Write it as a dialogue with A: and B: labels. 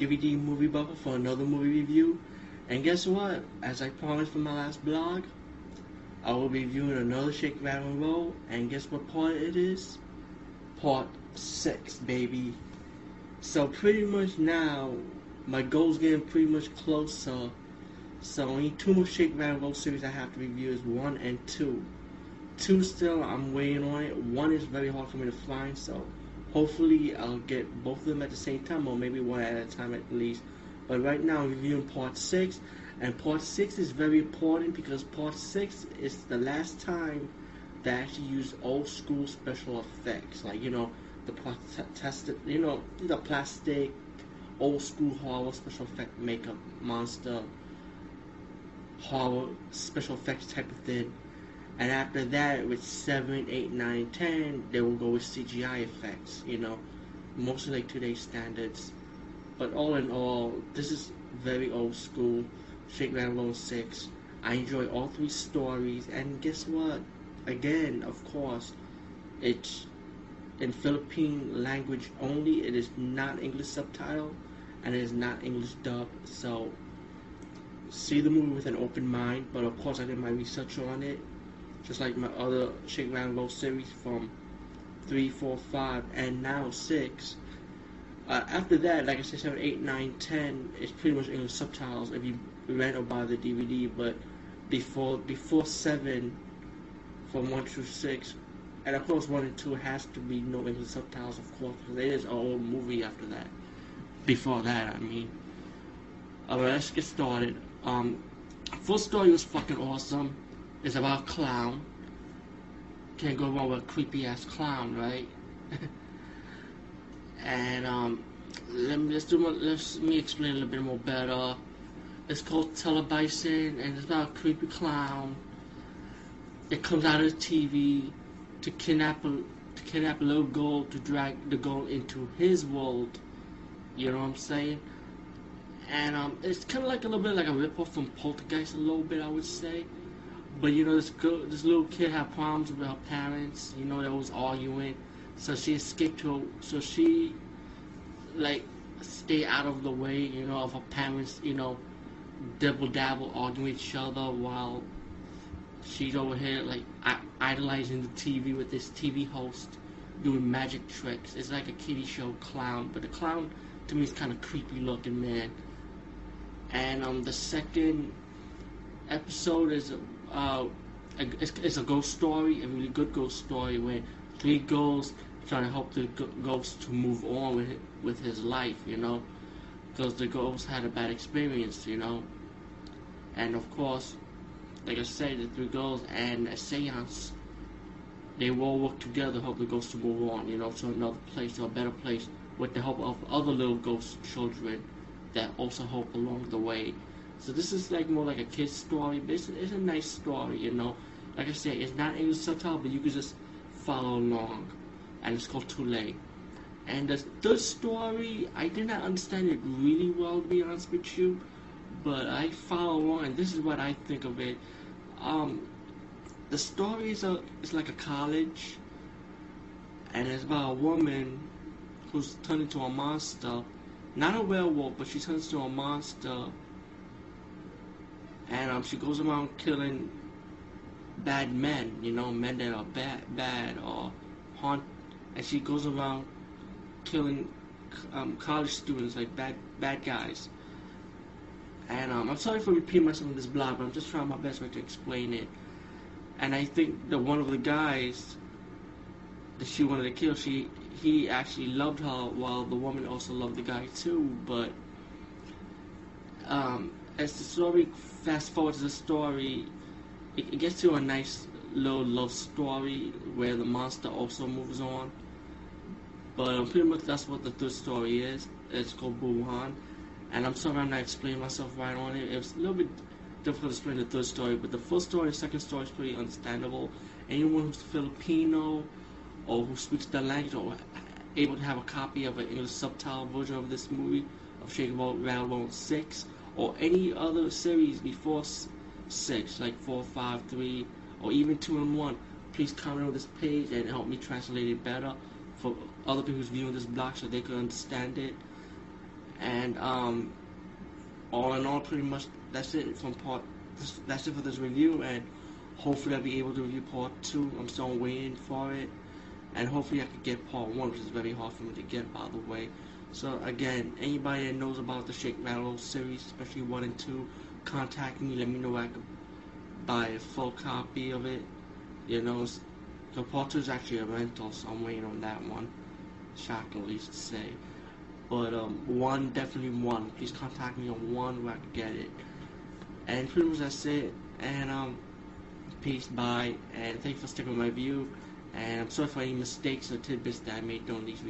A: DVD movie bubble for another movie review. And guess what? As I promised from my last blog, I will be reviewing another Shake, Rattle, and Roll. And guess what part it is? Part 6, baby. So pretty much now, my goal's getting pretty much closer. So only two more Shake, Rattle, and Roll series I have to review is 1 and 2. 2 still, I'm waiting on it. 1 is very hard for me to find, so hopefully I'll get both of them at the same time, or maybe one at a time at least. But right now I'm reviewing part 6, and part 6 is very important because part 6 is the last time they actually use old school special effects. Like, you know, the tested, you know, the plastic, old school horror special effect makeup monster, horror special effects type of thing. And after that, with 7, 8, 9, 10, they will go with CGI effects, you know, mostly like today's standards. But all in all, this is very old school. Shake Roll 6. I enjoy all three stories, and guess what? Again, of course, it's in Philippine language only. It is not English subtitle, and it is not English dub. So, see the movie with an open mind. But of course, I did my research on it, just like my other Shake Roll series from 3, 4, 5, and now 6. Uh, after that, like I said, 7, 8, 9, 10 is pretty much English subtitles if you rent or buy the DVD. But before before 7, from 1 through 6, and of course 1 and 2 has to be no English subtitles, of course, because it is an old movie after that. Before that, I mean. Alright, let's get started. Um, first story was fucking awesome. It's about a clown. Can't go wrong with a creepy ass clown, right? and um, let me let's do let's me explain a little bit more better. It's called Telebisyon, and it's about a creepy clown. It comes out of the TV to kidnap a to kidnap a little girl to drag the girl into his world. You know what I'm saying? And um, it's kind of like a little bit like a ripoff from Poltergeist, a little bit, I would say. But you know, this girl, this little kid had problems with her parents. You know, they was arguing, so she escaped to. So she, like, stay out of the way. You know, of her parents. You know, double dabble arguing with each other while she's over here like idolizing the TV with this TV host doing magic tricks. It's like a kiddie show clown, but the clown to me is kind of creepy looking, man. And um, the second episode is uh, it's, it's a ghost story, a really good ghost story where three ghosts trying to help the ghost to move on with with his life, you know, because the ghost had a bad experience, you know, and of course, like I said, the three ghosts and a seance, they will work together to help the ghost to move on, you know, to another place, to a better place, with the help of other little ghost children that also help along the way. So this is like more like a kid's story, but it's, it's a nice story, you know. Like I said, it's not English subtitle, but you can just follow along. And it's called Late. And the third story, I did not understand it really well, to be honest with you. But I follow along, and this is what I think of it. Um, the story is, a, is like a college, and it's about a woman who's turned into a monster. Not a werewolf, but she turns into a monster and um, she goes around killing bad men, you know, men that are bad, bad or haunt, and she goes around killing um, college students, like bad, bad guys. And um, I'm sorry for repeating myself in this blog, but I'm just trying my best way to explain it. And I think that one of the guys that she wanted to kill, she he actually loved her, while the woman also loved the guy too. But um, as the story fast forward to the story, it, it gets to a nice little love story where the monster also moves on. But um, pretty much that's what the third story is. It's called Wuhan. And I'm sorry I'm not explaining myself right on it. It was a little bit difficult to explain the third story, but the first story and second story is pretty understandable. Anyone who's Filipino or who speaks the language or able to have a copy of an English subtitle version of this movie of Shake Rattle 6 or any other series before 6, like 4, 5, 3, or even 2 and 1, please comment on this page and help me translate it better for other people who's viewing this blog so they can understand it. And um, all in all, pretty much that's it from part. That's it for this review, and hopefully I'll be able to review part two. I'm still waiting for it, and hopefully I can get part one, which is very hard for me to get, by the way. So again, anybody that knows about the Shake Rattle series, especially one and two, contact me. Let me know where I can buy a full copy of it. You know, the is actually a rental, so I'm waiting on that one. Shockingly to say. But um, one, definitely one. Please contact me on one where I can get it. And pretty much that's it. And um, peace, bye. And thanks for sticking with my view. And I'm sorry for any mistakes or tidbits that I made during these